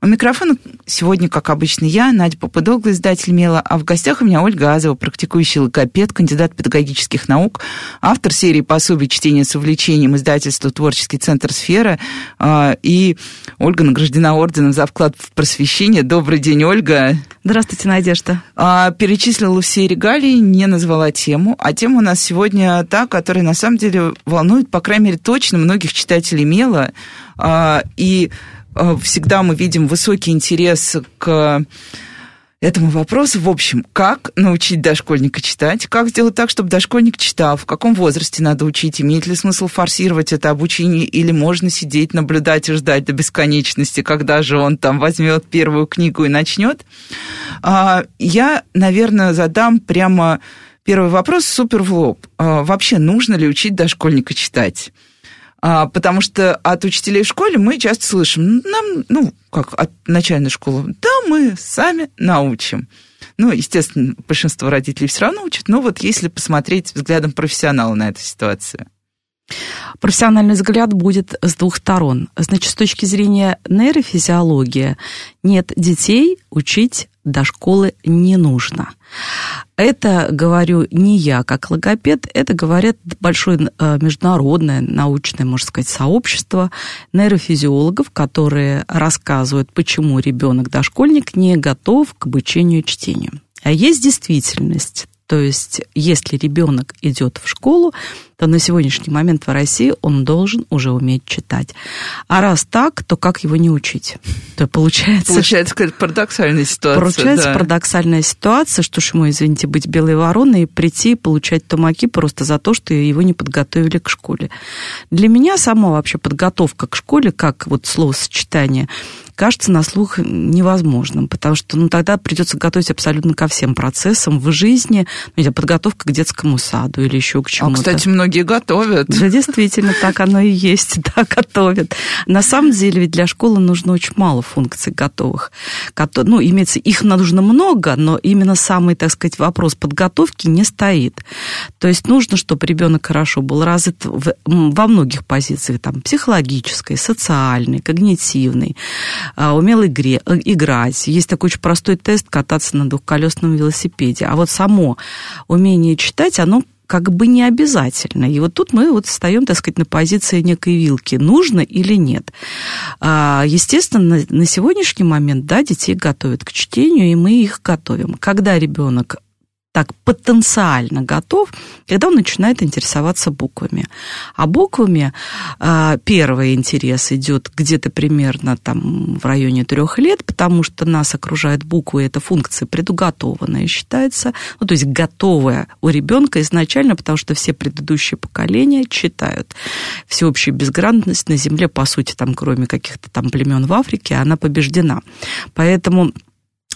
У микрофона сегодня, как обычно, я, Надя Попудогла, издатель МЕЛа, а в гостях у меня Ольга Азова, практикующий логопед, кандидат педагогических наук, автор серии пособий чтения с увлечением издательства «Творческий центр Сфера», а, и Ольга награждена орденом за вклад в просвещение. Добрый день, Ольга. Здравствуйте, Надежда. А, перечислила все регалии, не назвала тему, а тема у нас сегодня та, которая на самом деле волнует, по крайней мере, точно многих читателей МЕЛа, а, и всегда мы видим высокий интерес к этому вопросу. В общем, как научить дошкольника читать, как сделать так, чтобы дошкольник читал, в каком возрасте надо учить, имеет ли смысл форсировать это обучение, или можно сидеть, наблюдать и ждать до бесконечности, когда же он там возьмет первую книгу и начнет. А, я, наверное, задам прямо первый вопрос супер в лоб. А, вообще, нужно ли учить дошкольника читать? А, потому что от учителей в школе мы часто слышим, нам, ну, как от начальной школы, да, мы сами научим. Ну, естественно, большинство родителей все равно учат, но вот если посмотреть взглядом профессионала на эту ситуацию. Профессиональный взгляд будет с двух сторон. Значит, с точки зрения нейрофизиологии, нет, детей учить до школы не нужно. Это говорю не я как логопед, это говорят большое э, международное научное, можно сказать, сообщество нейрофизиологов, которые рассказывают, почему ребенок, дошкольник, не готов к обучению чтению. А есть действительность. То есть, если ребенок идет в школу, то на сегодняшний момент в России он должен уже уметь читать. А раз так, то как его не учить? То получается... Получается какая-то парадоксальная ситуация. Получается да. парадоксальная ситуация, что ж ему, извините, быть белой вороной и прийти и получать тумаки просто за то, что его не подготовили к школе. Для меня сама вообще подготовка к школе, как вот словосочетание, кажется на слух невозможным, потому что ну, тогда придется готовить абсолютно ко всем процессам в жизни, ну, подготовка к детскому саду или еще к а, чему-то. А, кстати, многие готовят. Да, действительно, так оно и есть, да, готовят. На самом деле ведь для школы нужно очень мало функций готовых. Ну, имеется, их нужно много, но именно самый, так сказать, вопрос подготовки не стоит. То есть нужно, чтобы ребенок хорошо был развит в, во многих позициях, там, психологической, социальной, когнитивной, а, умел игре, играть. Есть такой очень простой тест кататься на двухколесном велосипеде. А вот само умение читать, оно как бы не обязательно. И вот тут мы вот встаем, так сказать, на позиции некой вилки, нужно или нет. А, естественно, на сегодняшний момент, да, детей готовят к чтению, и мы их готовим. Когда ребенок так потенциально готов, когда он начинает интересоваться буквами. А буквами э, первый интерес идет где-то примерно там в районе трех лет, потому что нас окружают буквы, это функция предуготованная считается, ну, то есть готовая у ребенка изначально, потому что все предыдущие поколения читают. Всеобщая безграмотность на Земле, по сути, там, кроме каких-то там племен в Африке, она побеждена. Поэтому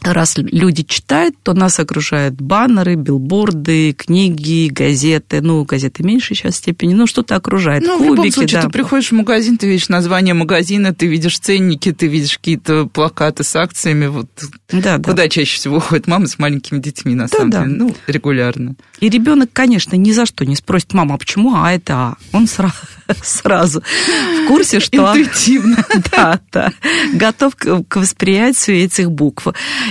раз люди читают, то нас окружают баннеры, билборды, книги, газеты. Ну, газеты меньшей сейчас степени, но что-то окружает. Ну, Кубики, в любом случае, да. ты приходишь в магазин, ты видишь название магазина, ты видишь ценники, ты видишь какие-то плакаты с акциями. Вот да, куда да. чаще всего ходят мамы с маленькими детьми, на да, самом да. деле? Ну, регулярно. И ребенок, конечно, ни за что не спросит, мама, а почему А это А? Он сразу, сразу в курсе, что... Интуитивно. Да, да. Готов к восприятию этих букв.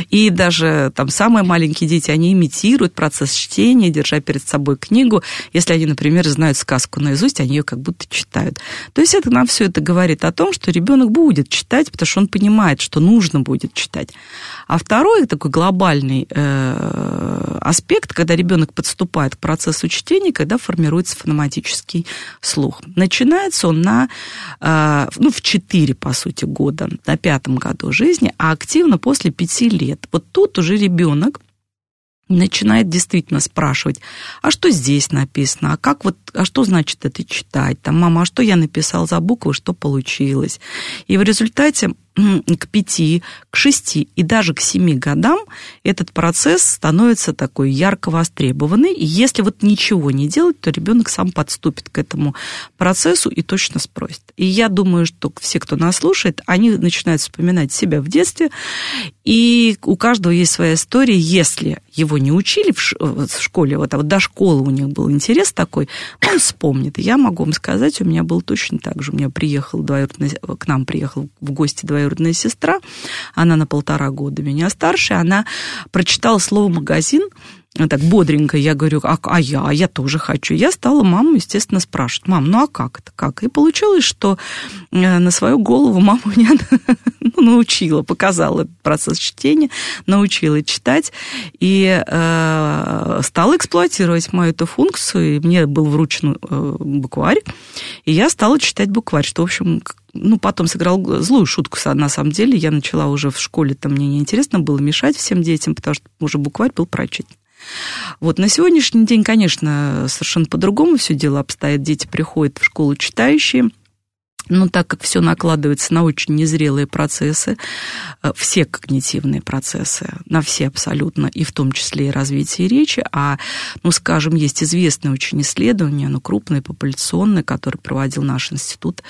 И даже там самые маленькие дети, они имитируют процесс чтения, держа перед собой книгу. Если они, например, знают сказку наизусть, они ее как будто читают. То есть это нам все это говорит о том, что ребенок будет читать, потому что он понимает, что нужно будет читать. А второй такой глобальный э, аспект, когда ребенок подступает к процессу чтения, когда формируется фонематический слух. Начинается он на, э, ну, в 4, по сути, года, на пятом году жизни, а активно после 5 лет. Вот тут уже ребенок начинает действительно спрашивать, а что здесь написано, а как вот, а что значит это читать, там, мама, а что я написал за буквы, что получилось. И в результате к пяти, к шести и даже к семи годам этот процесс становится такой ярко востребованный. И если вот ничего не делать, то ребенок сам подступит к этому процессу и точно спросит. И я думаю, что все, кто нас слушает, они начинают вспоминать себя в детстве, и у каждого есть своя история. Если его не учили в школе, вот, а вот до школы у них был интерес такой, он вспомнит. Я могу вам сказать, у меня был точно так же. У меня приехал двоюродный, к нам приехал в гости двоюродная сестра, она на полтора года меня старше, она прочитала слово «магазин», так бодренько я говорю, а, а я, а я тоже хочу. Я стала маму, естественно, спрашивать, мам, ну а как это, как? И получилось, что э, на свою голову мама меня ну, научила, показала процесс чтения, научила читать и э, стала эксплуатировать мою эту функцию. И мне был вручен э, букварь, и я стала читать букварь, что, в общем, ну, потом сыграл злую шутку, на самом деле. Я начала уже в школе, там мне неинтересно было мешать всем детям, потому что уже букварь был прочитан. Вот на сегодняшний день, конечно, совершенно по-другому все дело обстоит. Дети приходят в школу читающие – но так как все накладывается на очень незрелые процессы, э, все когнитивные процессы, на все абсолютно, и в том числе и развитие речи, а, ну, скажем, есть известное очень исследование, оно крупное, популяционное, которое проводил наш институт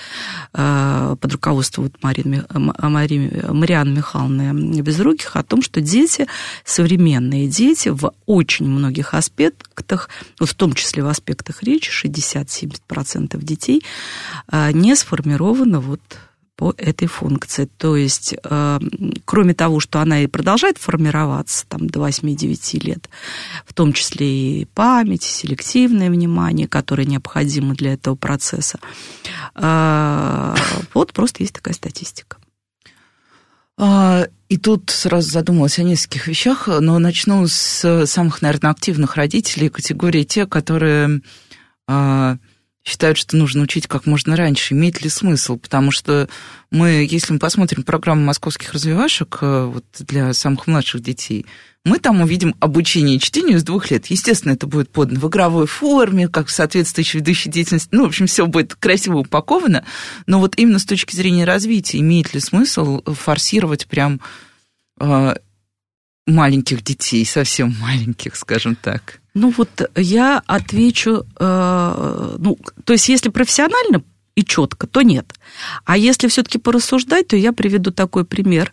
э, под руководством вот Марины, Мари, Марианы Михайловны Безруких о том, что дети, современные дети в очень многих аспектах, вот в том числе в аспектах речи, 60-70% детей э, не сформированы сформирована вот по этой функции. То есть, э, кроме того, что она и продолжает формироваться там, до 8-9 лет, в том числе и память, и селективное внимание, которое необходимо для этого процесса, э, вот просто есть такая статистика. А, и тут сразу задумалась о нескольких вещах, но начну с самых, наверное, активных родителей, категории те, которые а, считают, что нужно учить как можно раньше. Имеет ли смысл? Потому что мы, если мы посмотрим программу московских развивашек э, вот для самых младших детей, мы там увидим обучение чтению с двух лет. Естественно, это будет подано в игровой форме, как соответствующей ведущей деятельности. Ну, в общем, все будет красиво упаковано. Но вот именно с точки зрения развития, имеет ли смысл форсировать прям э, маленьких детей, совсем маленьких, скажем так? Ну вот я отвечу, э, ну, то есть если профессионально и четко, то нет. А если все-таки порассуждать, то я приведу такой пример.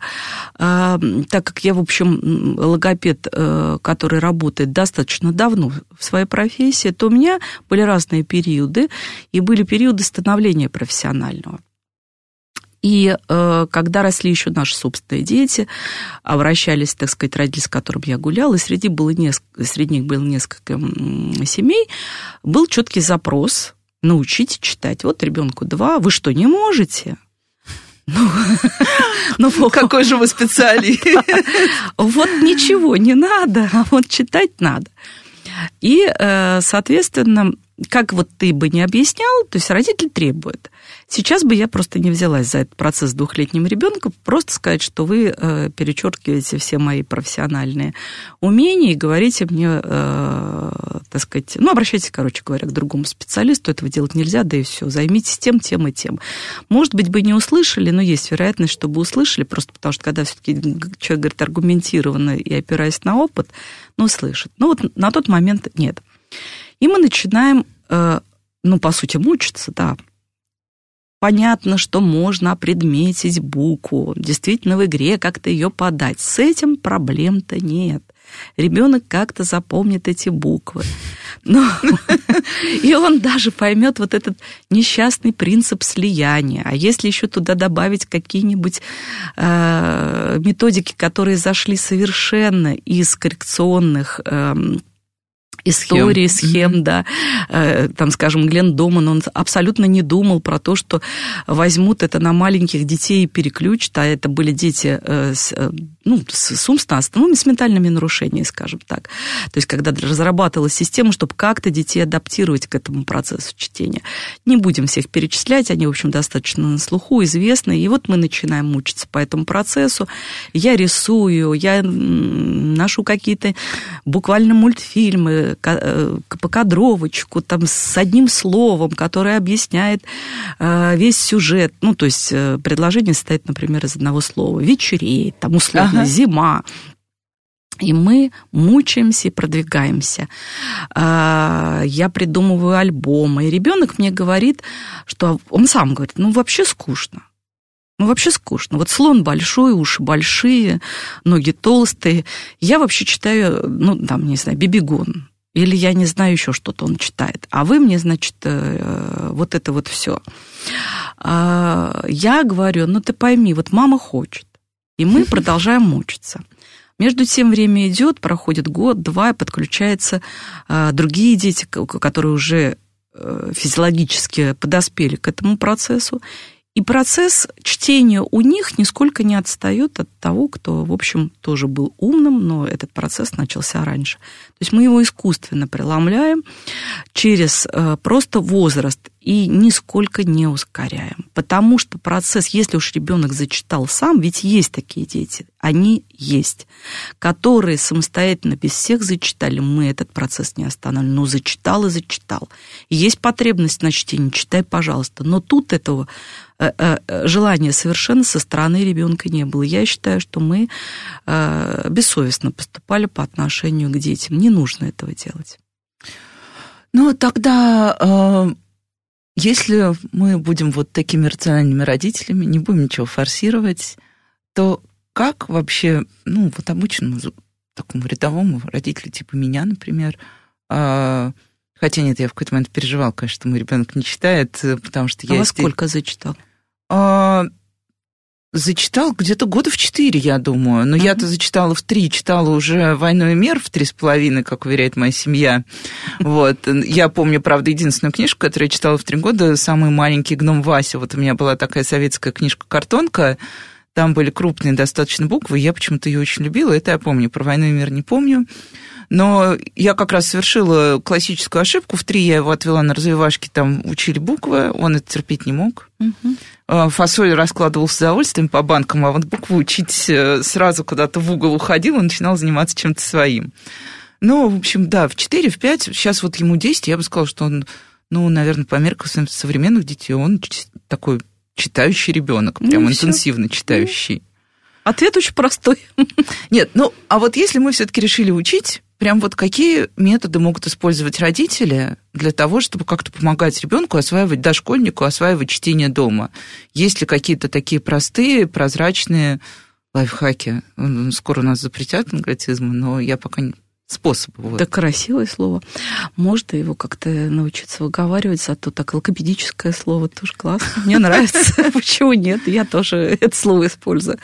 Э, так как я, в общем, логопед, э, который работает достаточно давно в своей профессии, то у меня были разные периоды, и были периоды становления профессионального. И э, когда росли еще наши собственные дети, обращались, так сказать, родители, с которыми я гуляла, и среди, было несколько, среди них было несколько семей, был четкий запрос научить читать. Вот ребенку два, вы что, не можете? Ну, ну какой же вы специалист? Вот ничего не надо, а вот читать надо. И, э, соответственно, как вот ты бы не объяснял, то есть родитель требует. Сейчас бы я просто не взялась за этот процесс с двухлетним ребенком, просто сказать, что вы э, перечеркиваете все мои профессиональные умения и говорите мне, э, так сказать, ну, обращайтесь, короче говоря, к другому специалисту, этого делать нельзя, да и все, займитесь тем, тем и тем. Может быть, бы не услышали, но есть вероятность, чтобы услышали, просто потому что когда все-таки человек говорит аргументированно и опираясь на опыт, ну, слышит. Ну, вот на тот момент нет. И мы начинаем, э, ну, по сути, мучиться, да. Понятно, что можно предметить букву, действительно в игре как-то ее подать. С этим проблем-то нет. Ребенок как-то запомнит эти буквы. Но, и он даже поймет вот этот несчастный принцип слияния. А если еще туда добавить какие-нибудь э, методики, которые зашли совершенно из коррекционных э, истории, схем, схем да. Э, там, скажем, Глен Доман, он абсолютно не думал про то, что возьмут это на маленьких детей и переключат, а это были дети э, с, э, ну, с умственностью, ну, с ментальными нарушениями, скажем так. То есть, когда разрабатывалась система, чтобы как-то детей адаптировать к этому процессу чтения. Не будем всех перечислять, они, в общем, достаточно на слуху, известны. И вот мы начинаем мучиться по этому процессу. Я рисую, я ношу какие-то буквально мультфильмы, покадровочку, там, с одним словом, которое объясняет весь сюжет. Ну, то есть предложение состоит, например, из одного слова. Вечереет, там, условно, ага. зима. И мы мучаемся и продвигаемся. Я придумываю альбомы. И ребенок мне говорит, что он сам говорит, ну вообще скучно. Ну, вообще скучно. Вот слон большой, уши большие, ноги толстые. Я вообще читаю, ну, там, не знаю, Бибигон. Или я не знаю еще что-то он читает. А вы мне, значит, э, вот это вот все. А, я говорю, ну ты пойми, вот мама хочет. И мы продолжаем мучиться. Между тем время идет, проходит год, два, и подключаются а, другие дети, которые уже э, физиологически подоспели к этому процессу, и процесс чтения у них нисколько не отстает от того, кто, в общем, тоже был умным, но этот процесс начался раньше. То есть мы его искусственно преломляем через э, просто возраст и нисколько не ускоряем. Потому что процесс, если уж ребенок зачитал сам, ведь есть такие дети, они есть, которые самостоятельно без всех зачитали, мы этот процесс не останавливаем. Но зачитал и зачитал. Есть потребность на чтение, читай, пожалуйста. Но тут этого желания совершенно со стороны ребенка не было. Я считаю, что мы э, бессовестно поступали по отношению к детям. Не нужно этого делать. Ну, тогда если мы будем вот такими рациональными родителями, не будем ничего форсировать, то как вообще, ну, вот обычному такому рядовому родителю, типа меня, например, э, хотя нет, я в какой-то момент переживал, конечно, что мой ребенок не читает, потому что а я... А сколько зачитал? Э, Зачитал где-то года в четыре, я думаю. Но я-то зачитала в три, читала уже «Войну и мир» в три с половиной, как уверяет моя семья. Вот. Я помню, правда, единственную книжку, которую я читала в три года, «Самый маленький гном Вася». Вот у меня была такая советская книжка-картонка, там были крупные достаточно буквы, я почему-то ее очень любила, это я помню, про «Войну и мир» не помню. Но я как раз совершила классическую ошибку. В три я его отвела на развивашки, там учили буквы, он это терпеть не мог. Угу. Фасоль раскладывал с удовольствием по банкам, а вот букву учить э, сразу куда-то в угол уходил и начинал заниматься чем-то своим. Ну, в общем, да, в 4, в 5, сейчас вот ему 10, я бы сказала, что он, ну, наверное, по меркам современных детей, он такой читающий ребенок, прям ну, интенсивно все. читающий. Ответ очень простой. Нет, ну, а вот если мы все-таки решили учить, Прям вот какие методы могут использовать родители для того, чтобы как-то помогать ребенку осваивать, дошкольнику осваивать чтение дома? Есть ли какие-то такие простые, прозрачные лайфхаки? Скоро у нас запретят англицизмы, но я пока не способ. Вот. Да, красивое слово. Можно его как-то научиться выговаривать, зато так логопедическое слово тоже классно. Мне нравится. Почему нет? Я тоже это слово использую.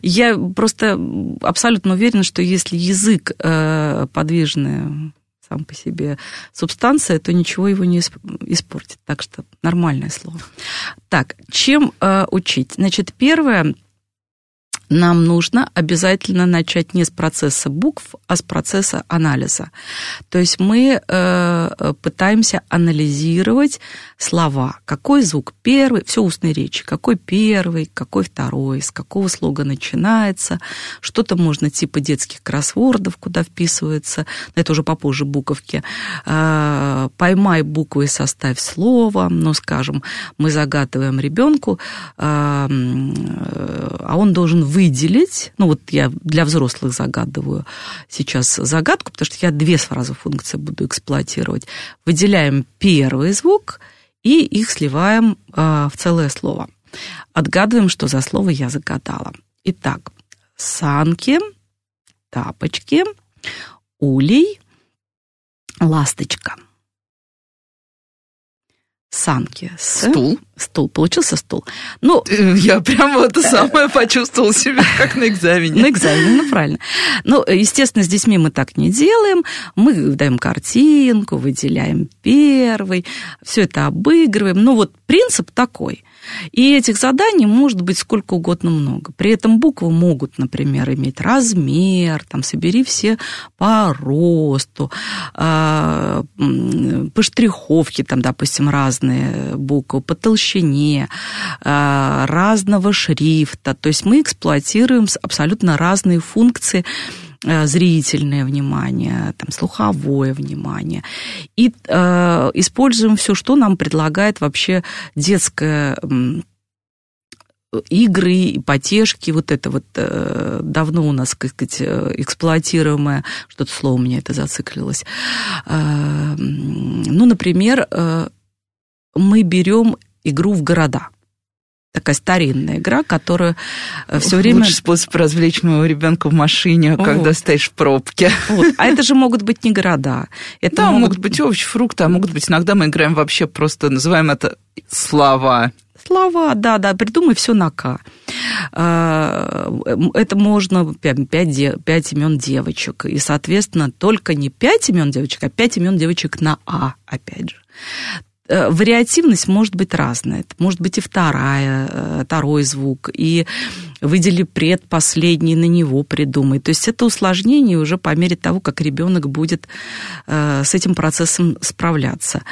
Я просто абсолютно уверена, что если язык э, подвижный сам по себе субстанция, то ничего его не испортит. Так что нормальное слово. Так, чем э, учить? Значит, первое – нам нужно обязательно начать не с процесса букв, а с процесса анализа. То есть мы э, пытаемся анализировать слова. Какой звук первый, все устной речи, какой первый, какой второй, с какого слога начинается. Что-то можно типа детских кроссвордов, куда вписывается, это уже попозже буковки. Э, поймай буквы и составь слово. Ну, скажем, мы загадываем ребенку, э, а он должен вы выделить, ну вот я для взрослых загадываю сейчас загадку, потому что я две сразу функции буду эксплуатировать. Выделяем первый звук и их сливаем э, в целое слово. Отгадываем, что за слово я загадала. Итак, санки, тапочки, улей, ласточка – санки. Стул? Стул. Получился стул. Ну, я прямо это самое почувствовала себя, как на экзамене. На экзамене, ну, правильно. Ну, естественно, с детьми мы так не делаем. Мы даем картинку, выделяем первый, все это обыгрываем. Ну, вот принцип такой. И этих заданий может быть сколько угодно много. При этом буквы могут, например, иметь размер, там, собери все по росту, э, по штриховке, там, допустим, разные буквы, по толщине, э, разного шрифта. То есть мы эксплуатируем абсолютно разные функции зрительное внимание, там, слуховое внимание. И э, используем все, что нам предлагает вообще детская игры, потешки, вот это вот э, давно у нас, как сказать, э, эксплуатируемое, что-то слово у меня это зациклилось. Э, ну, например, мы берем игру в города такая старинная игра, которая все время... Лучший способ развлечь моего ребенка в машине, вот. когда стоишь в пробке. Вот. А это же могут быть не города. Это да, могут... могут быть овощи, фрукты, а могут быть иногда мы играем вообще просто, называем это слова. Слова, да, да, придумай все на К. А, это можно пять, имен девочек. И, соответственно, только не пять имен девочек, а пять имен девочек на А, опять же э, вариативность может быть разная. Это может быть и вторая, э, второй звук, и выдели предпоследний, на него придумай. То есть это усложнение уже по мере того, как ребенок будет э, с этим процессом справляться.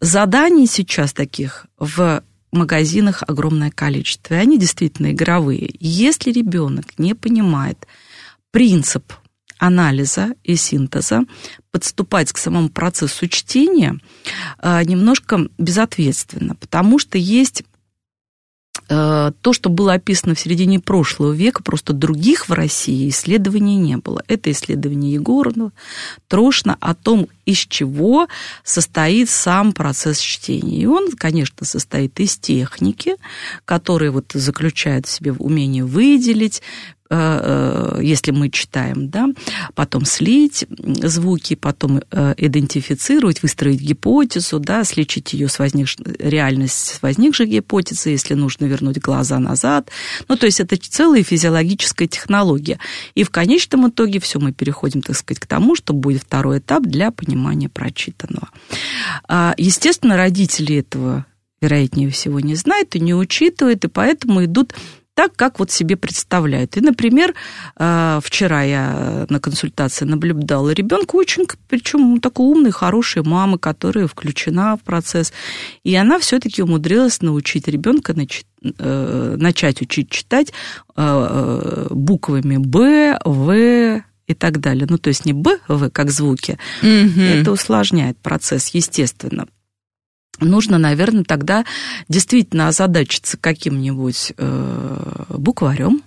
Заданий сейчас таких в магазинах огромное количество, и они действительно игровые. Если ребенок не понимает принцип анализа и синтеза, подступать к самому процессу чтения э, немножко безответственно, потому что есть Э, то, что было описано в середине прошлого века, просто других в России исследований не было. Это исследование Егорова, Трошна о том, из чего состоит сам процесс чтения. И он, конечно, состоит из техники, которая вот заключает в себе умение выделить, если мы читаем, да, потом слить звуки, потом э, идентифицировать, выстроить гипотезу, да, сличить ее с возникш... реальность с возникшей гипотезой, если нужно вернуть глаза назад. Ну, то есть это целая физиологическая технология. И в конечном итоге все мы переходим, так сказать, к тому, что будет второй этап для понимания прочитанного. А, естественно, родители этого вероятнее всего, не знают и не учитывают, и поэтому идут так, как вот себе представляют. И, например, э, вчера я на консультации наблюдала ребенка очень, причем такой умный, хорошей мамы, которая включена в процесс. И она все-таки умудрилась научить ребенка э, начать учить читать э, буквами Б, В, и так далее. Ну, то есть не Б, В, как звуки. Угу. Это усложняет процесс, естественно нужно, наверное, тогда действительно озадачиться каким-нибудь э, букварем,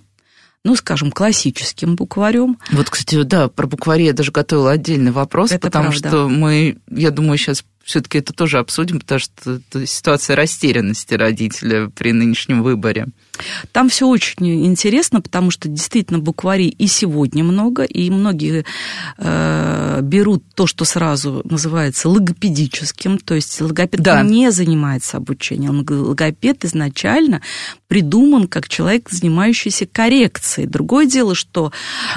ну, скажем, классическим букварем. Вот, кстати, да, про буквари я даже готовила отдельный вопрос, это потому правда. что мы, я думаю, сейчас все-таки это тоже обсудим, потому что это ситуация растерянности родителя при нынешнем выборе. Там все очень интересно, потому что действительно букварей и сегодня много, и многие э, берут то, что сразу называется логопедическим, то есть логопед да. не занимается обучением. Логопед изначально придуман как человек, занимающийся коррекцией. Другое дело, что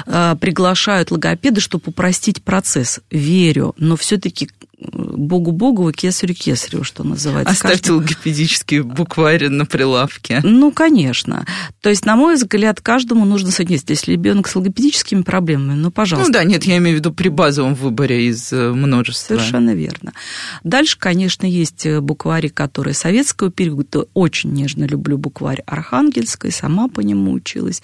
э, приглашают логопеда, чтобы упростить процесс. Верю, но все-таки богу богову, кесарю кесарю, что называется. Оставьте Каждый... логопедический букварь на прилавке. Ну, конечно. То есть, на мой взгляд, каждому нужно соотнести. Если ребенок с логопедическими проблемами, ну, пожалуйста. Ну да, нет, я имею в виду при базовом выборе из э, множества. Совершенно верно. Дальше, конечно, есть э, буквари, которые советского периода. Очень нежно люблю букварь Архангельской, сама по нему училась.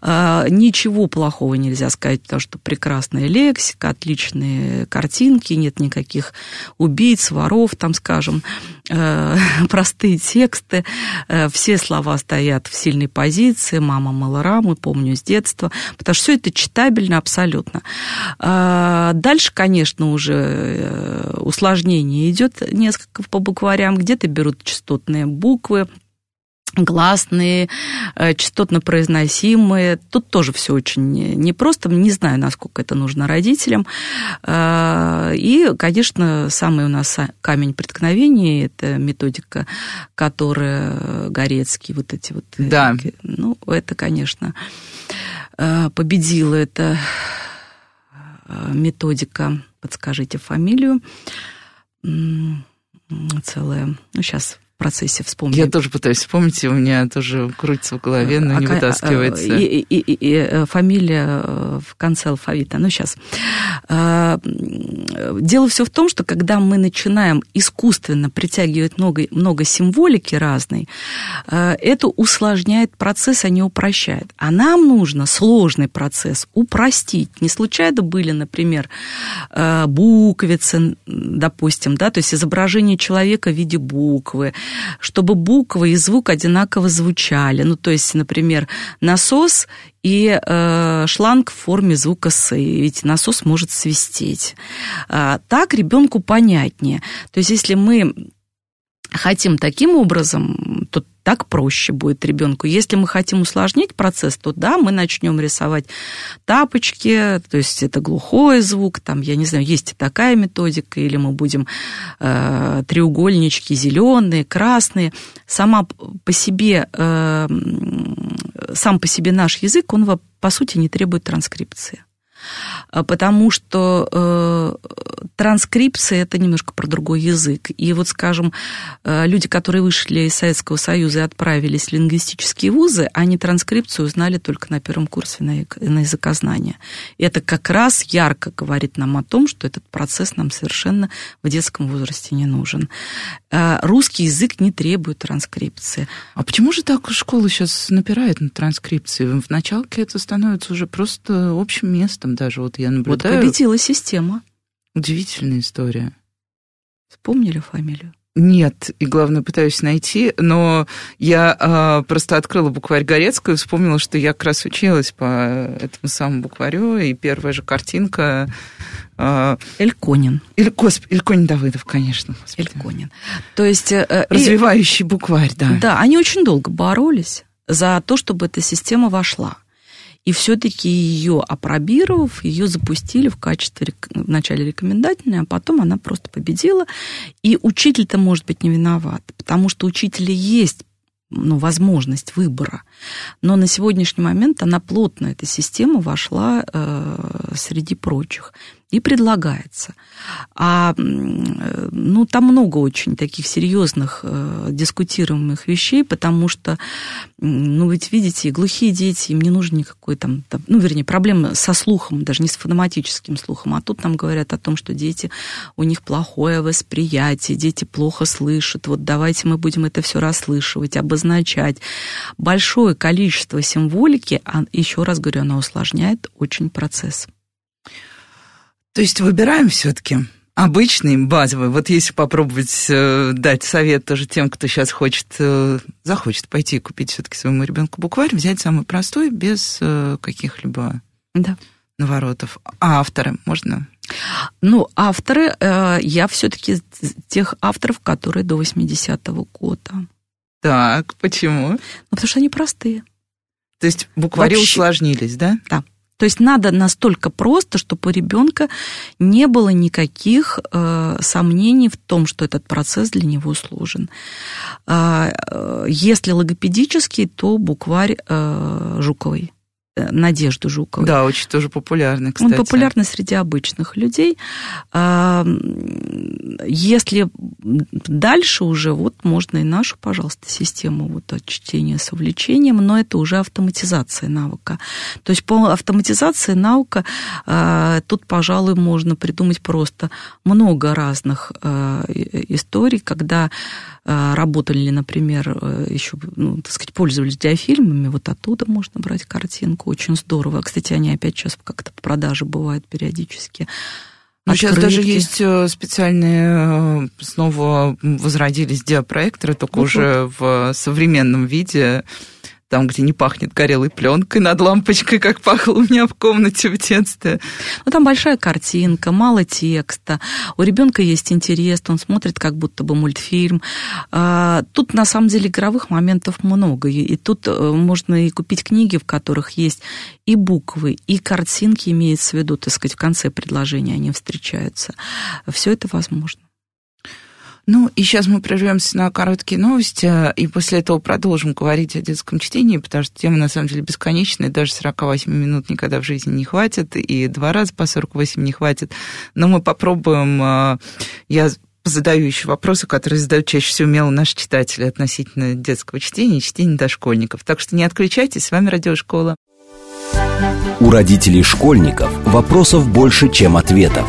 А, ничего плохого нельзя сказать, потому что прекрасная лексика, отличные картинки, нет никаких убийц, воров, там, скажем, э, простые тексты, э, все слова стоят в сильной позиции, мама мыла раму, помню с детства, потому что все это читабельно абсолютно. Э, дальше, конечно, уже усложнение идет несколько по букварям, где-то берут частотные буквы, гласные, э, частотно произносимые. Тут тоже все очень непросто. Не знаю, насколько это нужно родителям. Э, и, конечно, самый у нас камень преткновения – это методика, которая Горецкий, вот эти вот... Э, да. Ну, это, конечно, победила эта методика, подскажите фамилию, целая, ну, сейчас процессе вспомнить. Я тоже пытаюсь вспомнить, и у меня тоже крутится в голове, но не а, вытаскивается. И, и, и, и э, фамилия э, в конце алфавита. Ну, сейчас. А, дело все в том, что когда мы начинаем искусственно притягивать много, много символики разной, э, это усложняет процесс, а не упрощает. А нам нужно сложный процесс упростить. Не случайно были, например, буквицы, допустим, да, то есть изображение человека в виде буквы, чтобы буквы и звук одинаково звучали. Ну, то есть, например, насос и э, шланг в форме звука «с», ведь насос может свистеть. А, так ребенку понятнее. То есть, если мы хотим таким образом, то так проще будет ребенку. Если мы хотим усложнить процесс, то да, мы начнем рисовать тапочки, то есть это глухой звук, там, я не знаю, есть и такая методика, или мы будем э, треугольнички зеленые, красные. Сама по себе, э, сам по себе наш язык, он, по сути, не требует транскрипции. А, потому что э, транскрипция это немножко про другой язык. И вот, скажем, э, люди, которые вышли из Советского Союза и отправились в лингвистические вузы, они транскрипцию узнали только на первом курсе на, на языкознание. И это как раз ярко говорит нам о том, что этот процесс нам совершенно в детском возрасте не нужен. Э, русский язык не требует транскрипции. А почему же так школа сейчас напирает на транскрипции? В началке это становится уже просто общим местом даже. Вот я наблюдаю. Вот победила система. Удивительная история. Вспомнили фамилию? Нет, и главное, пытаюсь найти, но я э, просто открыла букварь Горецкую и вспомнила, что я как раз училась по этому самому букварю, и первая же картинка... Э, Эльконин. Эль, господи, Эльконин Давыдов, конечно. Господи. Эльконин. То есть... Э, Развивающий и, букварь, да. Да, они очень долго боролись за то, чтобы эта система вошла. И все-таки ее опробировав, ее запустили в качестве вначале рекомендательной, а потом она просто победила. И учитель-то, может быть, не виноват, потому что учителя есть ну, возможность выбора. Но на сегодняшний момент она плотно, эта система вошла э, среди прочих и предлагается. А ну, там много очень таких серьезных э, дискутируемых вещей, потому что, ну, ведь видите, глухие дети, им не нужен никакой там, там, ну, вернее, проблема со слухом, даже не с фонематическим слухом, а тут нам говорят о том, что дети, у них плохое восприятие, дети плохо слышат, вот давайте мы будем это все расслышивать, обозначать. Большое количество символики, а, еще раз говорю, она усложняет очень процесс. То есть выбираем все-таки обычный, базовый. Вот если попробовать э, дать совет тоже тем, кто сейчас хочет, э, захочет пойти купить все-таки своему ребенку букварь, взять самый простой, без э, каких-либо да. наворотов. А авторы можно? Ну, авторы, э, я все-таки тех авторов, которые до 80-го года. Так, почему? Ну, потому что они простые. То есть буквари Вообще... усложнились, да? Да. То есть надо настолько просто, чтобы у ребенка не было никаких э, сомнений в том, что этот процесс для него сложен. А, э, если логопедический, то букварь э, Жуковой. Э, Надежду Жуковой. Да, очень тоже популярный, кстати. Он популярный среди обычных людей. А, если дальше уже, вот можно и нашу, пожалуйста, систему вот от чтения с увлечением, но это уже автоматизация навыка. То есть по автоматизации навыка а, тут, пожалуй, можно придумать просто много разных а, историй, когда работали, например, э, еще, ну, так сказать, пользовались диафильмами, вот оттуда можно брать картинку очень здорово. Кстати, они опять сейчас как-то по продаже бывают периодически. Ну, сейчас даже есть э, специальные, э, снова возродились диапроекторы, только ну, уже вот. в современном виде там, где не пахнет горелой пленкой над лампочкой, как пахло у меня в комнате в детстве. Ну, там большая картинка, мало текста, у ребенка есть интерес, он смотрит как будто бы мультфильм. А, тут, на самом деле, игровых моментов много, и тут э, можно и купить книги, в которых есть и буквы, и картинки, имеется в виду, так сказать, в конце предложения они встречаются. Все это возможно. Ну, и сейчас мы прервемся на короткие новости, и после этого продолжим говорить о детском чтении, потому что тема, на самом деле, бесконечная, даже 48 минут никогда в жизни не хватит, и два раза по 48 не хватит. Но мы попробуем, э, я позадаю еще вопросы, которые задают чаще всего умело наши читатели относительно детского чтения и чтения дошкольников. Так что не отключайтесь, с вами Радиошкола. У родителей школьников вопросов больше, чем ответов.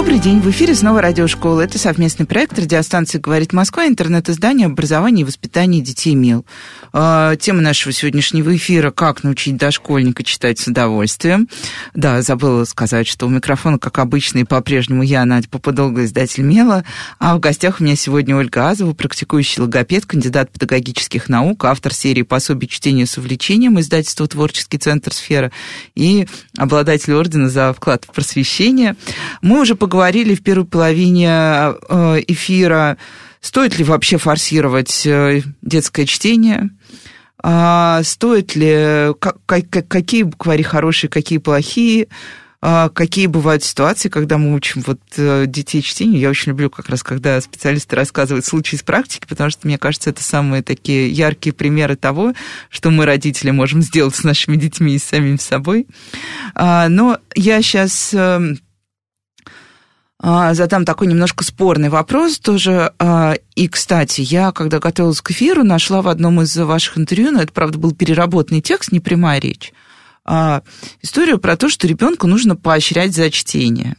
Добрый день, в эфире снова радиошкола. Это совместный проект радиостанции «Говорит Москва», интернет-издание образования и воспитания детей МИЛ. А, тема нашего сегодняшнего эфира «Как научить дошкольника читать с удовольствием». Да, забыла сказать, что у микрофона, как обычно, и по-прежнему я, Надя Поподолга, издатель МЕЛа, а в гостях у меня сегодня Ольга Азова, практикующий логопед, кандидат педагогических наук, автор серии пособий чтения с увлечением издательства «Творческий центр Сфера» и обладатель ордена за вклад в просвещение. Мы уже поговорили в первой половине э, эфира, стоит ли вообще форсировать э, детское чтение, а стоит ли, какие буквари хорошие, какие плохие, а какие бывают ситуации, когда мы учим вот э, детей чтению. Я очень люблю как раз, когда специалисты рассказывают случаи из практики, потому что, мне кажется, это самые такие яркие примеры того, что мы, родители, можем сделать с нашими детьми и самим собой. А, но я сейчас эм, задам такой немножко спорный вопрос тоже. А, и, кстати, я, когда готовилась к эфиру, нашла в одном из ваших интервью, но это, правда, был переработанный текст, не прямая речь, а, историю про то, что ребенку нужно поощрять за чтение.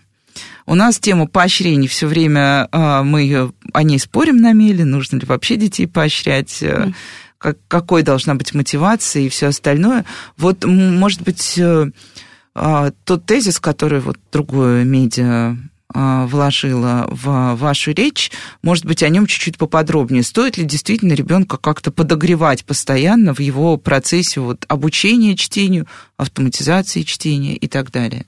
У нас тема поощрений все время, мы о ней спорим на меле, нужно ли вообще детей поощрять, mm. как, какой должна быть мотивация и все остальное. Вот, может быть, э, тот тезис, который вот другое медиа а, вложила в вашу речь, может быть, о нем чуть-чуть поподробнее. Стоит ли действительно ребенка как-то подогревать постоянно в его процессе вот, обучения чтению, автоматизации чтения и так далее?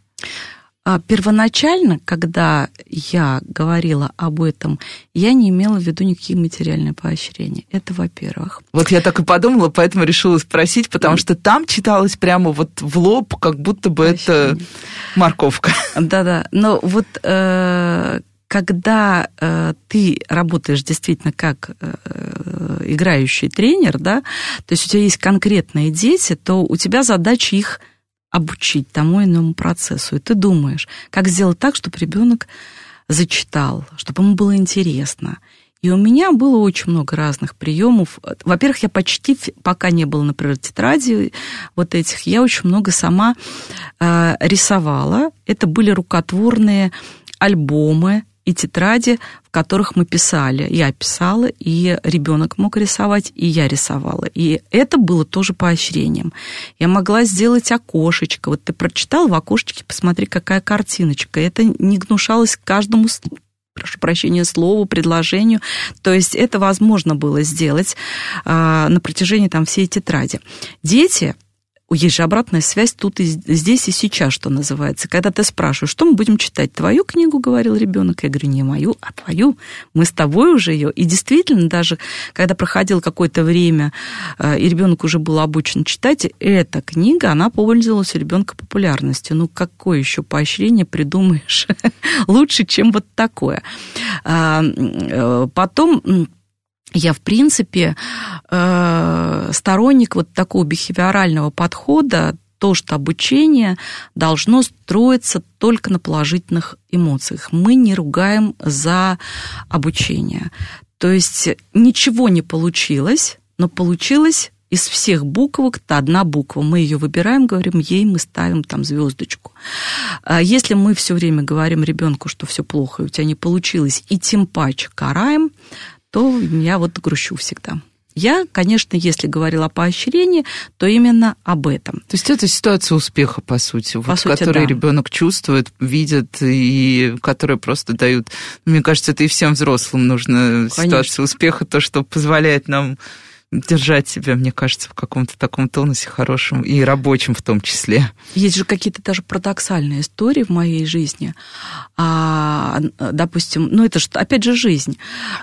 А, первоначально, когда я говорила об этом, я не имела в виду никакие материальные поощрения. Это во-первых. Вот я так и подумала, поэтому решила спросить, потому что там читалось прямо вот в лоб, как будто бы Поощрение. это морковка. Да-да, но вот э, когда э, ты работаешь действительно как э, играющий тренер, да, то есть у тебя есть конкретные дети, то у тебя задача их обучить тому иному процессу. И ты думаешь, как сделать так, чтобы ребенок зачитал, чтобы ему было интересно. И у меня было очень много разных приемов. Во-первых, я почти, пока не было, например, тетради вот этих, я очень много сама э, рисовала. Это были рукотворные альбомы, и тетради, в которых мы писали. Я писала, и ребенок мог рисовать, и я рисовала. И это было тоже поощрением. Я могла сделать окошечко. Вот ты прочитал в окошечке, посмотри, какая картиночка. Это не гнушалось каждому прошу прощения, слову, предложению. То есть это возможно было сделать э, на протяжении там всей тетради. Дети есть же обратная связь тут и здесь и сейчас, что называется. Когда ты спрашиваешь, что мы будем читать, твою книгу, говорил ребенок, я говорю, не мою, а твою. Мы с тобой уже ее. И действительно, даже когда проходило какое-то время, э, и ребенок уже был обучен читать, эта книга, она пользовалась у ребенка популярностью. Ну, какое еще поощрение придумаешь лучше, чем вот такое? А, э, потом я, в принципе, э, сторонник вот такого бихевиорального подхода, то, что обучение должно строиться только на положительных эмоциях. Мы не ругаем за обучение. То есть ничего не получилось, но получилось из всех буквок-то одна буква. Мы ее выбираем, говорим, ей мы ставим там звездочку. А если мы все время говорим ребенку, что все плохо, и у тебя не получилось, и тем паче караем, то я вот грущу всегда. Я, конечно, если говорила о поощрении, то именно об этом. То есть это ситуация успеха, по сути, по вот, сути которую да. ребенок чувствует, видит, и которые просто дают. Мне кажется, это и всем взрослым нужно конечно. ситуация успеха, то, что позволяет нам держать себя, мне кажется, в каком-то таком тонусе хорошем и рабочем в том числе. Есть же какие-то даже парадоксальные истории в моей жизни. А, допустим, ну это же, опять же, жизнь.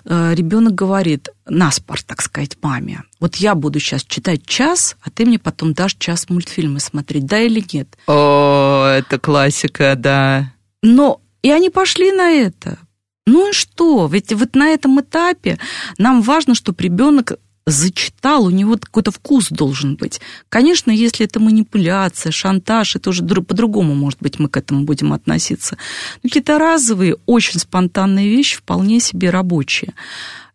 Э, Ребенок говорит, наспор, так сказать, маме, вот я буду сейчас читать час, а ты мне потом дашь час мультфильмы смотреть, да или нет? О, это классика, да. Но и они пошли на это, Ну и что? Ведь вот на этом этапе нам важно, чтобы ребенок зачитал, у него какой-то вкус должен быть. Конечно, если это манипуляция, шантаж, это уже по-другому, может быть, мы к этому будем относиться. Но какие-то разовые, очень спонтанные вещи вполне себе рабочие.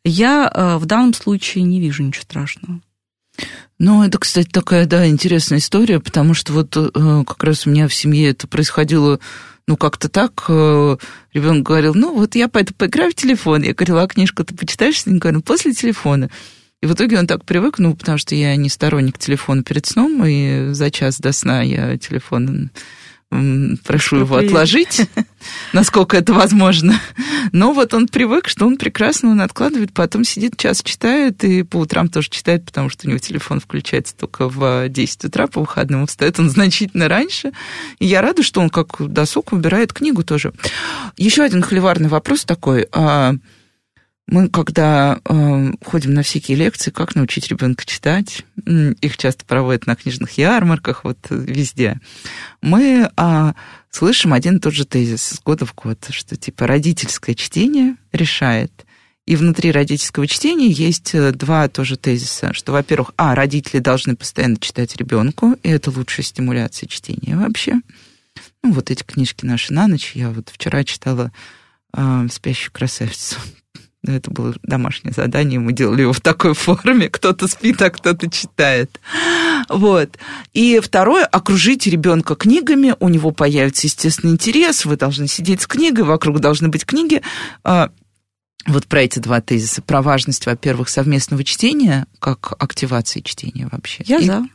Я э, в данном случае не вижу ничего страшного. Ну, это, кстати, такая, да, интересная история, потому что вот э, как раз у меня в семье это происходило ну, как-то так э, ребенок говорил, ну, вот я пойду поиграю в телефон. Я говорила, а книжку ты почитаешь? Он говорит, ну, после телефона. И в итоге он так привык, ну, потому что я не сторонник телефона перед сном, и за час до сна я телефон прошу его отложить, насколько это возможно. Но вот он привык, что он прекрасно он откладывает, потом сидит, час читает, и по утрам тоже читает, потому что у него телефон включается только в 10 утра по выходным, встает он значительно раньше. И я рада, что он как досуг выбирает книгу тоже. Еще один холиварный вопрос такой. Мы, когда э, ходим на всякие лекции, как научить ребенка читать, их часто проводят на книжных ярмарках, вот везде, мы э, слышим один и тот же тезис с года в год, что типа родительское чтение решает. И внутри родительского чтения есть э, два тоже тезиса, что, во-первых, а, родители должны постоянно читать ребенку, и это лучшая стимуляция чтения вообще. Ну, вот эти книжки наши на ночь. Я вот вчера читала э, «Спящую красавицу» Это было домашнее задание, мы делали его в такой форме. Кто-то спит, а кто-то читает. Вот. И второе, окружите ребенка книгами, у него появится естественный интерес, вы должны сидеть с книгой, вокруг должны быть книги. А, вот про эти два тезиса. Про важность, во-первых, совместного чтения, как активации чтения вообще. Я И... за.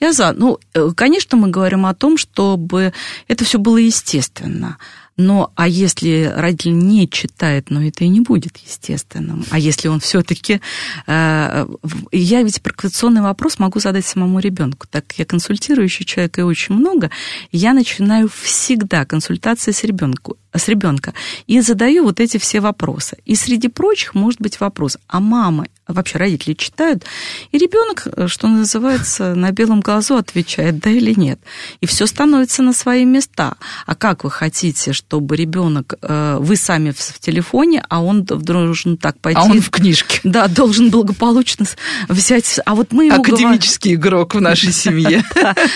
Я за. Ну, э, конечно, мы говорим о том, чтобы это все было естественно. Но а если родитель не читает, но это и не будет естественным. А если он все-таки... Э, я ведь провокационный вопрос могу задать самому ребенку. Так я консультирующий человек и очень много, я начинаю всегда консультации с ребенком с ребенка и задаю вот эти все вопросы. И среди прочих может быть вопрос, а мама, вообще родители читают, и ребенок, э, что называется, на белом глазу отвечает, да или нет. И все становится на свои места. А как вы хотите, чтобы ребенок, э, вы сами в телефоне, а он должен так пойти... А он в книжке. Да, должен благополучно взять... А вот мы Академический игрок в нашей семье.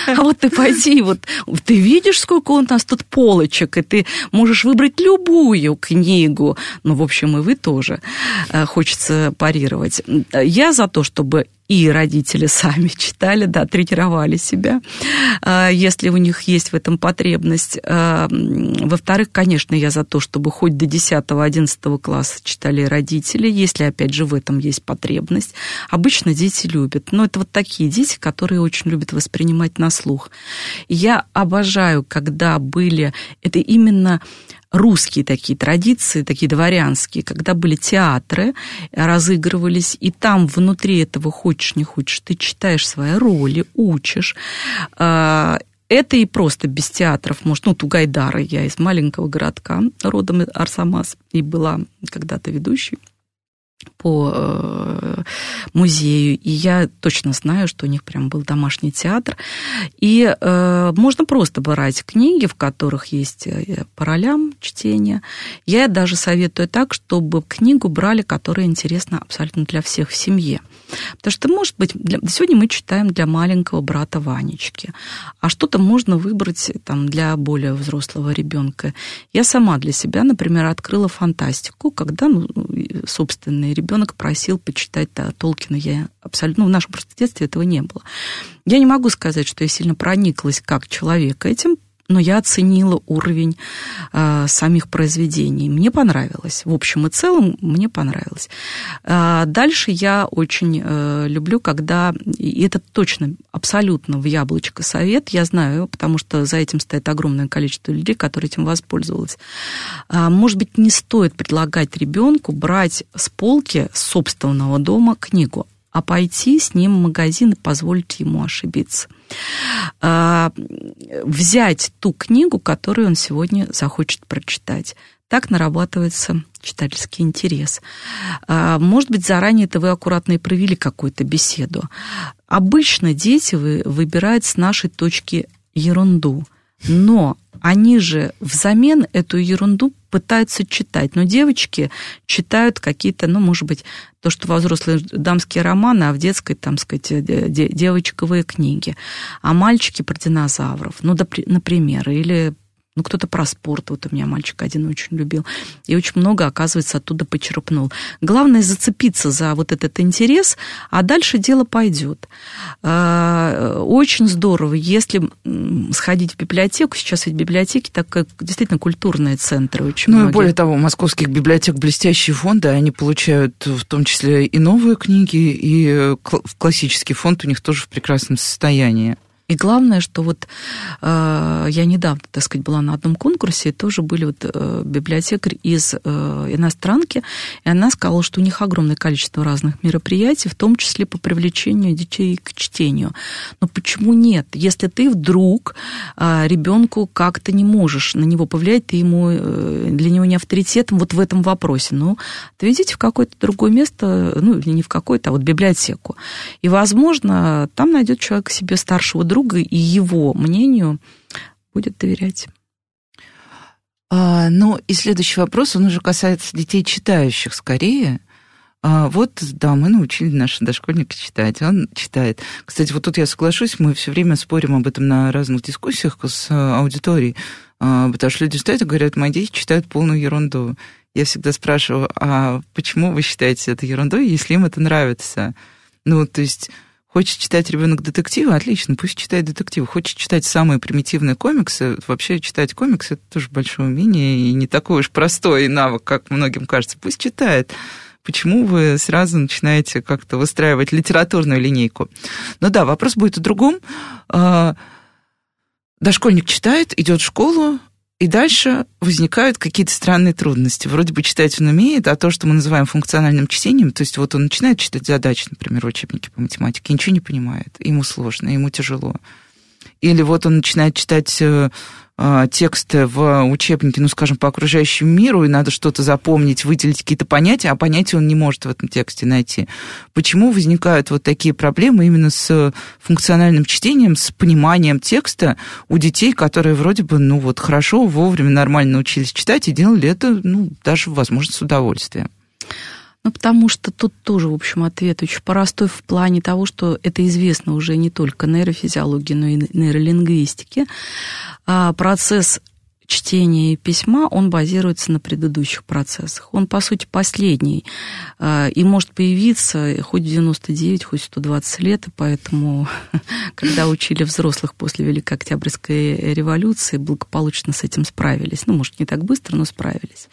А вот ты пойди, вот ты видишь, сколько у нас тут полочек, и ты можешь выбрать любую книгу. Ну, в общем, и вы тоже э, хочется парировать. Я за то, чтобы и родители сами читали, да, тренировали себя, э, если у них есть в этом потребность. Э, во-вторых, конечно, я за то, чтобы хоть до 10-11 класса читали родители, если, опять же, в этом есть потребность. Обычно дети любят. Но это вот такие дети, которые очень любят воспринимать на слух. Я обожаю, когда были... Это именно русские такие традиции, такие дворянские, когда были театры, разыгрывались, и там внутри этого хочешь не хочешь, ты читаешь свои роли, учишь. А, это и просто без театров, может, ну, Тугайдара, я из маленького городка, родом Арсамас, и была когда-то ведущей по э, музею, и я точно знаю, что у них прям был домашний театр. И э, можно просто брать книги, в которых есть э, по ролям чтения. Я даже советую так, чтобы книгу брали, которая интересна абсолютно для всех в семье. Потому что, может быть, для... сегодня мы читаем для маленького брата Ванечки, а что-то можно выбрать там, для более взрослого ребенка. Я сама для себя, например, открыла фантастику, когда ну, собственный ребенок просил почитать да, Толкина. Я абсолютно, ну, в нашем просто детстве этого не было. Я не могу сказать, что я сильно прониклась как человек этим, но я оценила уровень э, самих произведений. Мне понравилось. В общем и целом мне понравилось. Э, дальше я очень э, люблю, когда, и это точно абсолютно в яблочко совет, я знаю, потому что за этим стоит огромное количество людей, которые этим воспользовались. Э, может быть, не стоит предлагать ребенку брать с полки собственного дома книгу, а пойти с ним в магазин и позволить ему ошибиться. А, взять ту книгу, которую он сегодня захочет прочитать. Так нарабатывается читательский интерес. А, может быть, заранее это вы аккуратно и провели какую-то беседу. Обычно дети выбирают с нашей точки ерунду, но они же взамен эту ерунду пытаются читать. Но девочки читают какие-то, ну, может быть, то, что во взрослые дамские романы, а в детской, там, сказать, девочковые книги. А мальчики про динозавров, ну, например, или ну, кто-то про спорт, вот у меня мальчик один очень любил, и очень много, оказывается, оттуда почерпнул. Главное зацепиться за вот этот интерес, а дальше дело пойдет. А, очень здорово, если сходить в библиотеку, сейчас ведь библиотеки так как действительно культурные центры очень Ну многие. и более того, у московских библиотек блестящие фонды, они получают в том числе и новые книги, и классический фонд у них тоже в прекрасном состоянии. И главное, что вот э, я недавно, так сказать, была на одном конкурсе, и тоже были вот э, библиотекарь из э, иностранки, и она сказала, что у них огромное количество разных мероприятий, в том числе по привлечению детей к чтению. Но почему нет? Если ты вдруг э, ребенку как-то не можешь на него повлиять, ты ему э, для него не авторитетом вот в этом вопросе, ну, отведите в какое-то другое место, ну, не в какое-то, а вот библиотеку. И, возможно, там найдет человек себе старшего друга, друга и его мнению будет доверять. А, ну, и следующий вопрос, он уже касается детей читающих скорее. А, вот, да, мы научили нашего дошкольника читать, он читает. Кстати, вот тут я соглашусь, мы все время спорим об этом на разных дискуссиях с аудиторией, а, потому что люди стоят и говорят, мои дети читают полную ерунду. Я всегда спрашиваю, а почему вы считаете это ерундой, если им это нравится? Ну, то есть Хочет читать ребенок детективы, отлично, пусть читает детективы. Хочет читать самые примитивные комиксы, вообще читать комиксы это тоже большое умение и не такой уж простой навык, как многим кажется. Пусть читает. Почему вы сразу начинаете как-то выстраивать литературную линейку? Ну да, вопрос будет о другом. А, дошкольник читает, идет в школу, и дальше возникают какие-то странные трудности. Вроде бы читать он умеет, а то, что мы называем функциональным чтением, то есть вот он начинает читать задачи, например, учебники по математике, ничего не понимает, ему сложно, ему тяжело. Или вот он начинает читать э, тексты в учебнике, ну, скажем, по окружающему миру, и надо что-то запомнить, выделить какие-то понятия, а понятия он не может в этом тексте найти. Почему возникают вот такие проблемы именно с функциональным чтением, с пониманием текста у детей, которые вроде бы, ну, вот хорошо, вовремя нормально научились читать и делали это, ну, даже, возможно, с удовольствием? Ну, потому что тут тоже, в общем, ответ очень простой в плане того, что это известно уже не только нейрофизиологии, но и нейролингвистике. А процесс чтения письма, он базируется на предыдущих процессах. Он, по сути, последний э, и может появиться хоть в 99, хоть в 120 лет, и поэтому, когда учили взрослых после Великой Октябрьской революции, благополучно с этим справились. Ну, может, не так быстро, но справились.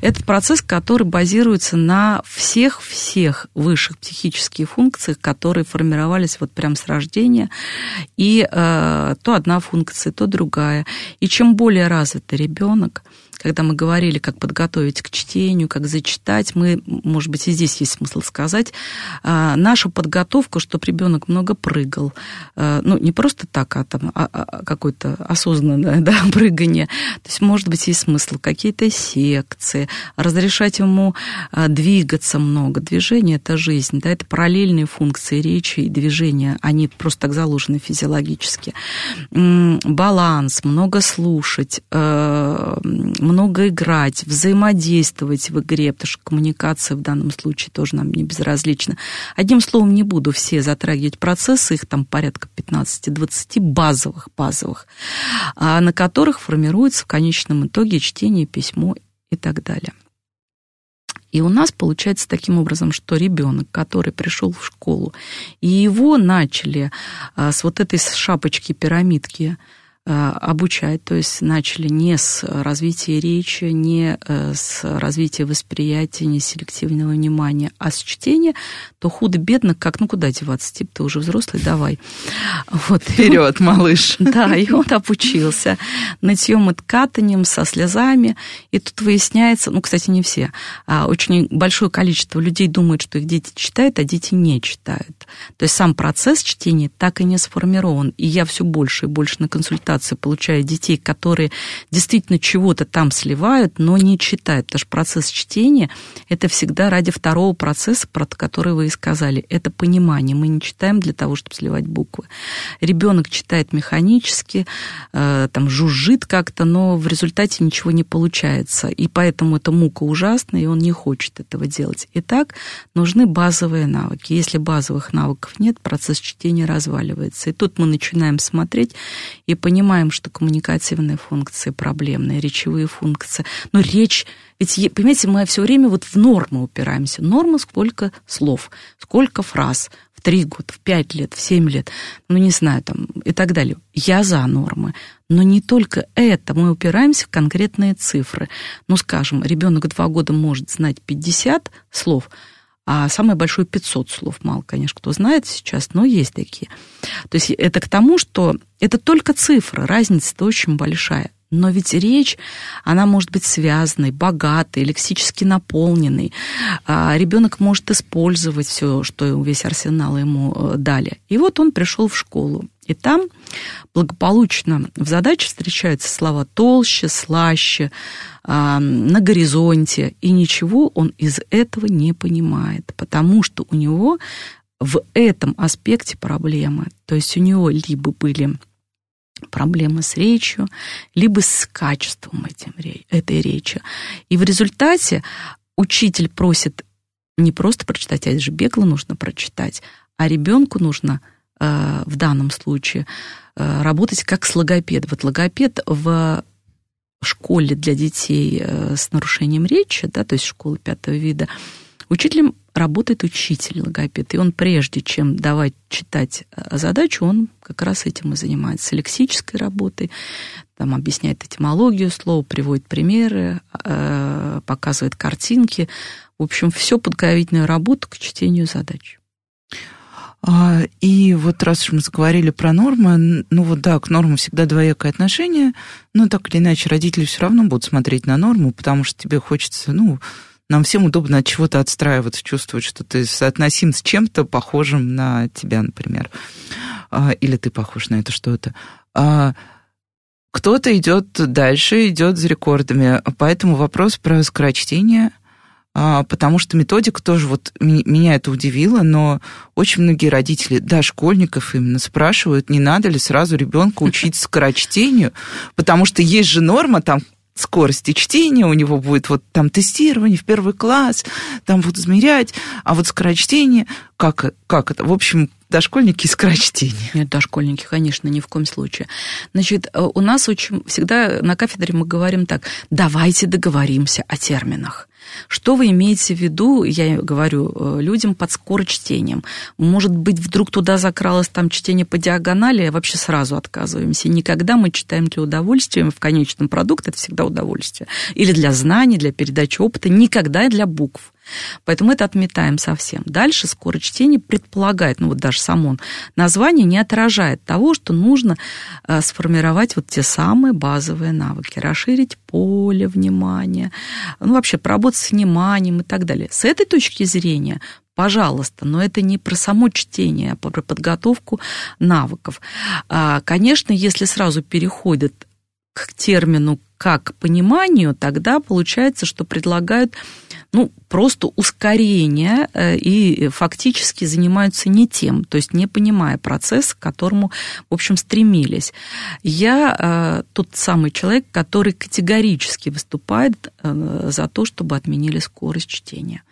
Это процесс, который базируется на всех-всех высших психических функциях, которые формировались вот прям с рождения, и э, то одна функция, то другая. И чем более раз развитый ребенок, когда мы говорили, как подготовить к чтению, как зачитать, мы, может быть, и здесь есть смысл сказать, а, наша подготовка, чтобы ребенок много прыгал, а, ну, не просто так, а там а, а, какое-то осознанное да, прыгание, то есть, может быть, есть смысл какие-то секции, разрешать ему а, двигаться много. Движение – это жизнь, да, это параллельные функции речи и движения, они просто так заложены физиологически. Баланс, много слушать, много играть, взаимодействовать в игре, потому что коммуникация в данном случае тоже нам не безразлична. Одним словом, не буду все затрагивать процессы, их там порядка 15-20 базовых, базовых, а на которых формируется в конечном итоге чтение, письмо и так далее. И у нас получается таким образом, что ребенок, который пришел в школу, и его начали а, с вот этой шапочки пирамидки обучать, то есть начали не с развития речи, не э, с развития восприятия, не с селективного внимания, а с чтения, то худо-бедно, как, ну куда деваться, типа ты уже взрослый, давай. Вот. Вперед, малыш. Да, и он обучился нытьем и ткатанием, со слезами, и тут выясняется, ну, кстати, не все, а очень большое количество людей думают, что их дети читают, а дети не читают. То есть сам процесс чтения так и не сформирован. И я все больше и больше на консультации консультации получаю детей, которые действительно чего-то там сливают, но не читают, потому что процесс чтения – это всегда ради второго процесса, про который вы и сказали. Это понимание. Мы не читаем для того, чтобы сливать буквы. Ребенок читает механически, э, там жужжит как-то, но в результате ничего не получается. И поэтому эта мука ужасная, и он не хочет этого делать. Итак, нужны базовые навыки. Если базовых навыков нет, процесс чтения разваливается. И тут мы начинаем смотреть и понимаем, что коммуникативные функции проблемные, речевые функции. Но речь ведь, понимаете, мы все время вот в нормы упираемся. Норма сколько слов, сколько фраз, в три года, в пять лет, в семь лет, ну, не знаю, там, и так далее. Я за нормы. Но не только это, мы упираемся в конкретные цифры. Ну, скажем, ребенок два года может знать 50 слов, а самое большое 500 слов. Мало, конечно, кто знает сейчас, но есть такие. То есть это к тому, что это только цифры, разница-то очень большая. Но ведь речь, она может быть связанной, богатой, лексически наполненной. А ребенок может использовать все, что весь арсенал ему э, дали. И вот он пришел в школу. И там благополучно в задаче встречаются слова толще, слаще, а, на горизонте, и ничего он из этого не понимает, потому что у него в этом аспекте проблемы. То есть у него либо были проблемы с речью, либо с качеством этим, этой речи. И в результате учитель просит не просто прочитать, а это же бегло нужно прочитать, а ребенку нужно э, в данном случае э, работать как с логопедом. Вот логопед в школе для детей э, с нарушением речи, да, то есть школы пятого вида, учителем работает учитель логопед, и он прежде чем давать читать э, задачу, он как раз этим и занимается, лексической работой, там объясняет этимологию слова, приводит примеры, э, показывает картинки. В общем, все подготовительную работу к чтению задач. А, и вот раз уж мы заговорили про нормы, ну вот да, к нормам всегда двоякое отношение, но так или иначе родители все равно будут смотреть на норму, потому что тебе хочется, ну, нам всем удобно от чего-то отстраиваться, чувствовать, что ты соотносим с чем-то похожим на тебя, например. А, или ты похож на это что-то. А, кто-то идет дальше, идет за рекордами. Поэтому вопрос про скорочтение, а, потому что методика тоже вот меня это удивило, но очень многие родители, да, школьников именно спрашивают, не надо ли сразу ребенка учить скорочтению, потому что есть же норма там скорости чтения, у него будет вот там тестирование в первый класс, там будут измерять, а вот скорочтение, как, как это? В общем, дошкольники и скорочтение. Нет, дошкольники, конечно, ни в коем случае. Значит, э, у нас очень всегда на кафедре мы говорим так, давайте договоримся о терминах. Что вы имеете в виду, я говорю э, людям, под скорочтением? Может быть, вдруг туда закралось там чтение по диагонали, а вообще сразу отказываемся. Никогда мы читаем для удовольствия, в конечном продукте это всегда удовольствие. Или для знаний, для передачи опыта, никогда для букв. Поэтому это отметаем совсем. Дальше скорочтение предполагает, ну вот даже само название не отражает того, что нужно э, сформировать вот те самые базовые навыки, расширить поле внимания, ну вообще поработать с вниманием и так далее. С этой точки зрения пожалуйста, но это не про само чтение, а про подготовку навыков. А, конечно, если сразу переходят к термину как пониманию, тогда получается, что предлагают ну, просто ускорение э, и фактически занимаются не тем, то есть не понимая процесс, к которому, в общем, стремились. Я э, тот самый человек, который категорически выступает э, за то, чтобы отменили скорость чтения.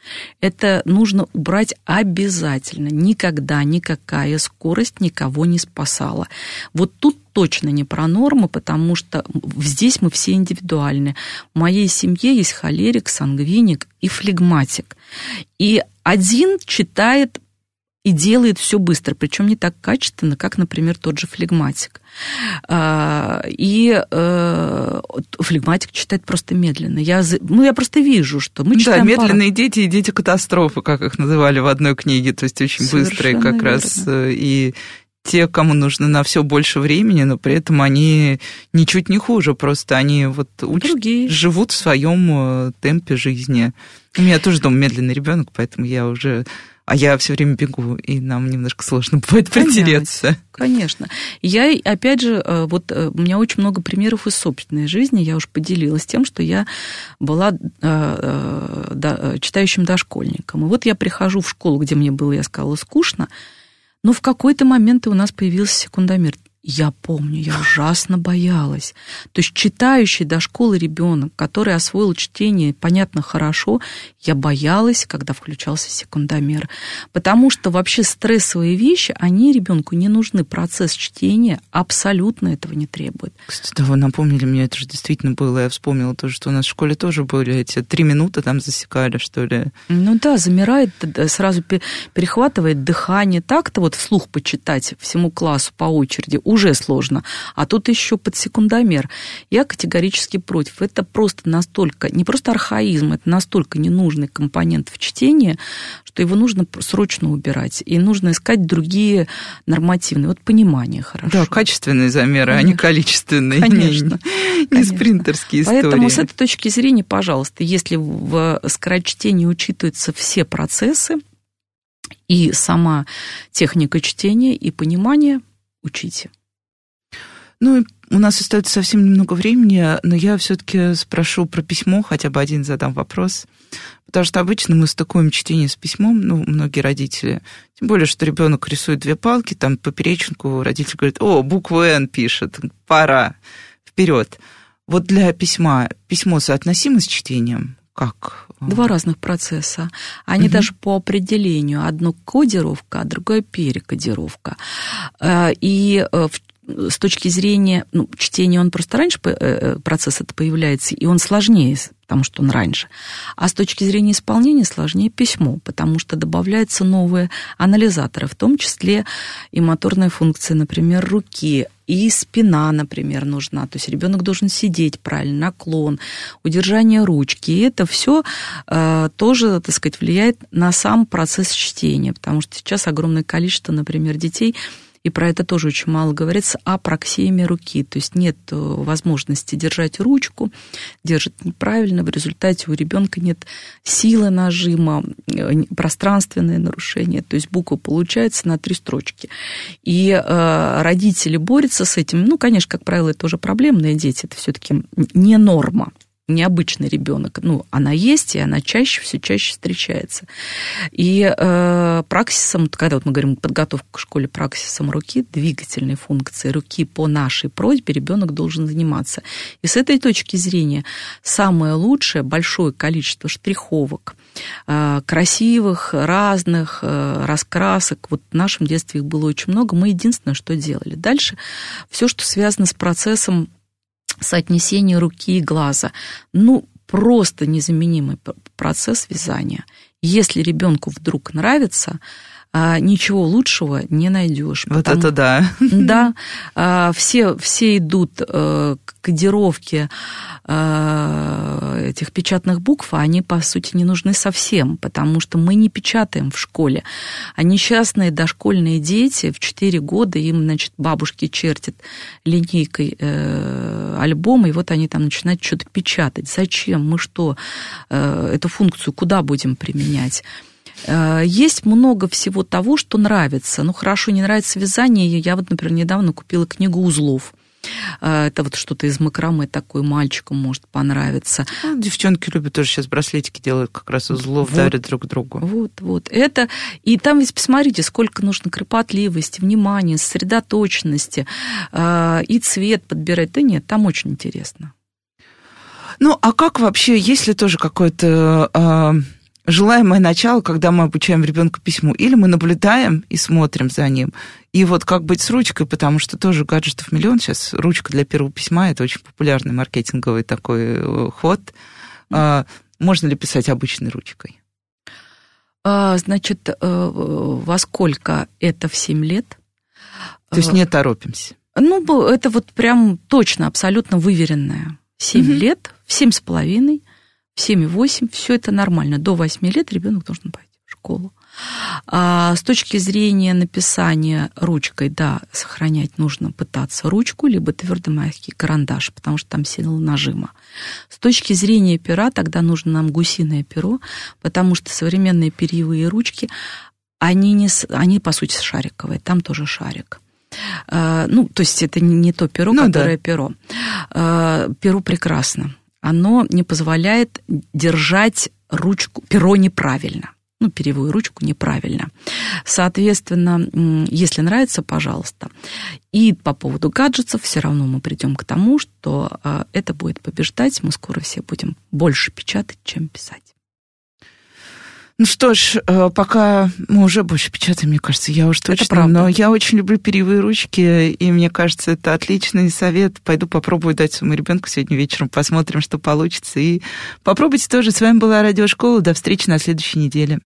Это нужно убрать обязательно. Никогда никакая скорость никого не спасала. Вот тут точно не про нормы, потому что здесь мы все индивидуальны. В моей семье есть холерик, сангвиник и флегматик. И один читает и делает все быстро, причем не так качественно, как, например, тот же флегматик. А, и э, флегматик читает просто медленно. Я, ну, я просто вижу, что мы читаем... Да, медленные пара... дети и дети катастрофы, как их называли в одной книге, то есть очень Совершенно быстрые как верно. раз. Э, и те, кому нужно на все больше времени, но при этом они ничуть не хуже, просто они вот учат, живут в своем э, темпе жизни. У меня тоже дома медленный ребенок, поэтому я уже а я все время бегу, и нам немножко сложно бывает притереться. Конечно. Я, опять же, э, вот э, у меня очень много примеров из собственной жизни. Я уж поделилась тем, что я была читающим дошкольником. И вот я прихожу в школу, где мне было, я сказала, скучно, но в какой-то момент у нас появился секундомер. Я помню, я ужасно боялась. То есть читающий до школы ребенок, который освоил чтение, понятно, хорошо, я боялась, когда включался секундомер. Потому что вообще стрессовые вещи, они ребенку не нужны. Процесс чтения абсолютно этого не требует. Кстати, да, вы напомнили мне, это же действительно было. Я вспомнила тоже, что у нас в школе тоже были эти три минуты там засекали, что ли. Ну да, замирает, сразу перехватывает дыхание. Так-то вот вслух почитать всему классу по очереди уже сложно. А тут еще под секундомер. Я категорически против. Это просто настолько, не просто архаизм, это настолько ненужный компонент в чтении, что его нужно срочно убирать. И нужно искать другие нормативные. Вот понимание хорошо. Да, качественные замеры, Конечно. а не количественные. Конечно. Не, Конечно. спринтерские истории. Поэтому с этой точки зрения, пожалуйста, если в скорочтении учитываются все процессы, и сама техника чтения, и понимание, учите. Ну, у нас остается совсем немного времени, но я все-таки спрошу про письмо, хотя бы один задам вопрос. Потому что обычно мы стыкуем чтение с письмом, ну, многие родители. Тем более, что ребенок рисует две палки, там поперечинку, родитель говорит, о, букву «Н» пишет, пора, вперед. Вот для письма, письмо соотносимо с чтением? Как? Два разных процесса. Они угу. даже по определению. Одно кодировка, а другое перекодировка. Э, и э, в с точки зрения ну, чтения, он просто раньше э, э, процесс это появляется, и он сложнее, потому что он раньше. А с точки зрения исполнения сложнее письмо, потому что добавляются новые анализаторы, в том числе и моторная функция, например, руки, и спина, например, нужна. То есть ребенок должен сидеть правильно, наклон, удержание ручки. И это все э, тоже, так сказать, влияет на сам процесс чтения, потому что сейчас огромное количество, например, детей и про это тоже очень мало говорится, о проксеме руки. То есть нет э, возможности держать ручку, держит неправильно, в результате у ребенка нет силы нажима, э, пространственное нарушение, то есть буква получается на три строчки. И э, родители борются с этим. Ну, конечно, как правило, это тоже проблемные дети, это все-таки не норма необычный ребенок. Ну, она есть, и она чаще, все чаще встречается. И э, праксисом, когда вот мы говорим подготовку к школе праксисом руки, двигательной функции руки по нашей просьбе ребенок должен заниматься. И с этой точки зрения самое лучшее большое количество штриховок, э, красивых, разных э, раскрасок. Вот в нашем детстве их было очень много. Мы единственное, что делали. Дальше все, что связано с процессом соотнесение руки и глаза. Ну, просто незаменимый процесс вязания. Если ребенку вдруг нравится, а, ничего лучшего не найдешь. Вот потому, это да. Да, а, все, все идут э, к кодировке э, этих печатных букв, а они, по сути, не нужны совсем, потому что мы не печатаем в школе. А несчастные дошкольные дети в 4 года, им, значит, бабушки чертят линейкой э, альбом, и вот они там начинают что-то печатать. Зачем? Мы что, эту функцию куда будем применять? Э, есть много всего того, что нравится. Ну, хорошо, не нравится вязание. Я вот, например, недавно купила книгу узлов. Э, это вот что-то из макраме такой мальчикам может понравиться. Ну, девчонки любят тоже сейчас браслетики делают, как раз узлов вот, дарят друг другу. Вот, вот. Это, и там ведь посмотрите, сколько нужно кропотливости, внимания, сосредоточенности, э, и цвет подбирать. Да нет, там очень интересно. Ну, а как вообще, есть ли тоже какое-то желаемое начало, когда мы обучаем ребенка письму, или мы наблюдаем и смотрим за ним. И вот как быть с ручкой, потому что тоже гаджетов миллион сейчас. Ручка для первого письма – это очень популярный маркетинговый такой э, ход. А, можно ли писать обычной ручкой? А, значит, э, во сколько это в 7 лет? То есть не торопимся? Ну, это вот прям точно, абсолютно выверенное. 7 угу. лет, в 7 с половиной – в 7-8 все это нормально. До 8 лет ребенок должен пойти в школу. А с точки зрения написания ручкой, да, сохранять нужно пытаться ручку, либо твердый мягкий карандаш, потому что там сила нажима. С точки зрения пера, тогда нужно нам гусиное перо, потому что современные перьевые ручки, они, не, они по сути шариковые, там тоже шарик. А, ну, то есть это не то перо, ну, которое да. перо. А, перо прекрасно. Оно не позволяет держать ручку, перо неправильно ну, перьевую ручку неправильно. Соответственно, если нравится, пожалуйста. И по поводу гаджетов все равно мы придем к тому, что а, это будет побеждать. Мы скоро все будем больше печатать, чем писать. Ну что ж, э, пока мы уже больше печатаем, мне кажется, я уже точно. Это правда. Но я очень люблю перьевые ручки, и мне кажется, это отличный совет. Пойду попробую дать своему ребенку сегодня вечером, посмотрим, что получится. И попробуйте тоже. С вами была Радиошкола. До встречи на следующей неделе.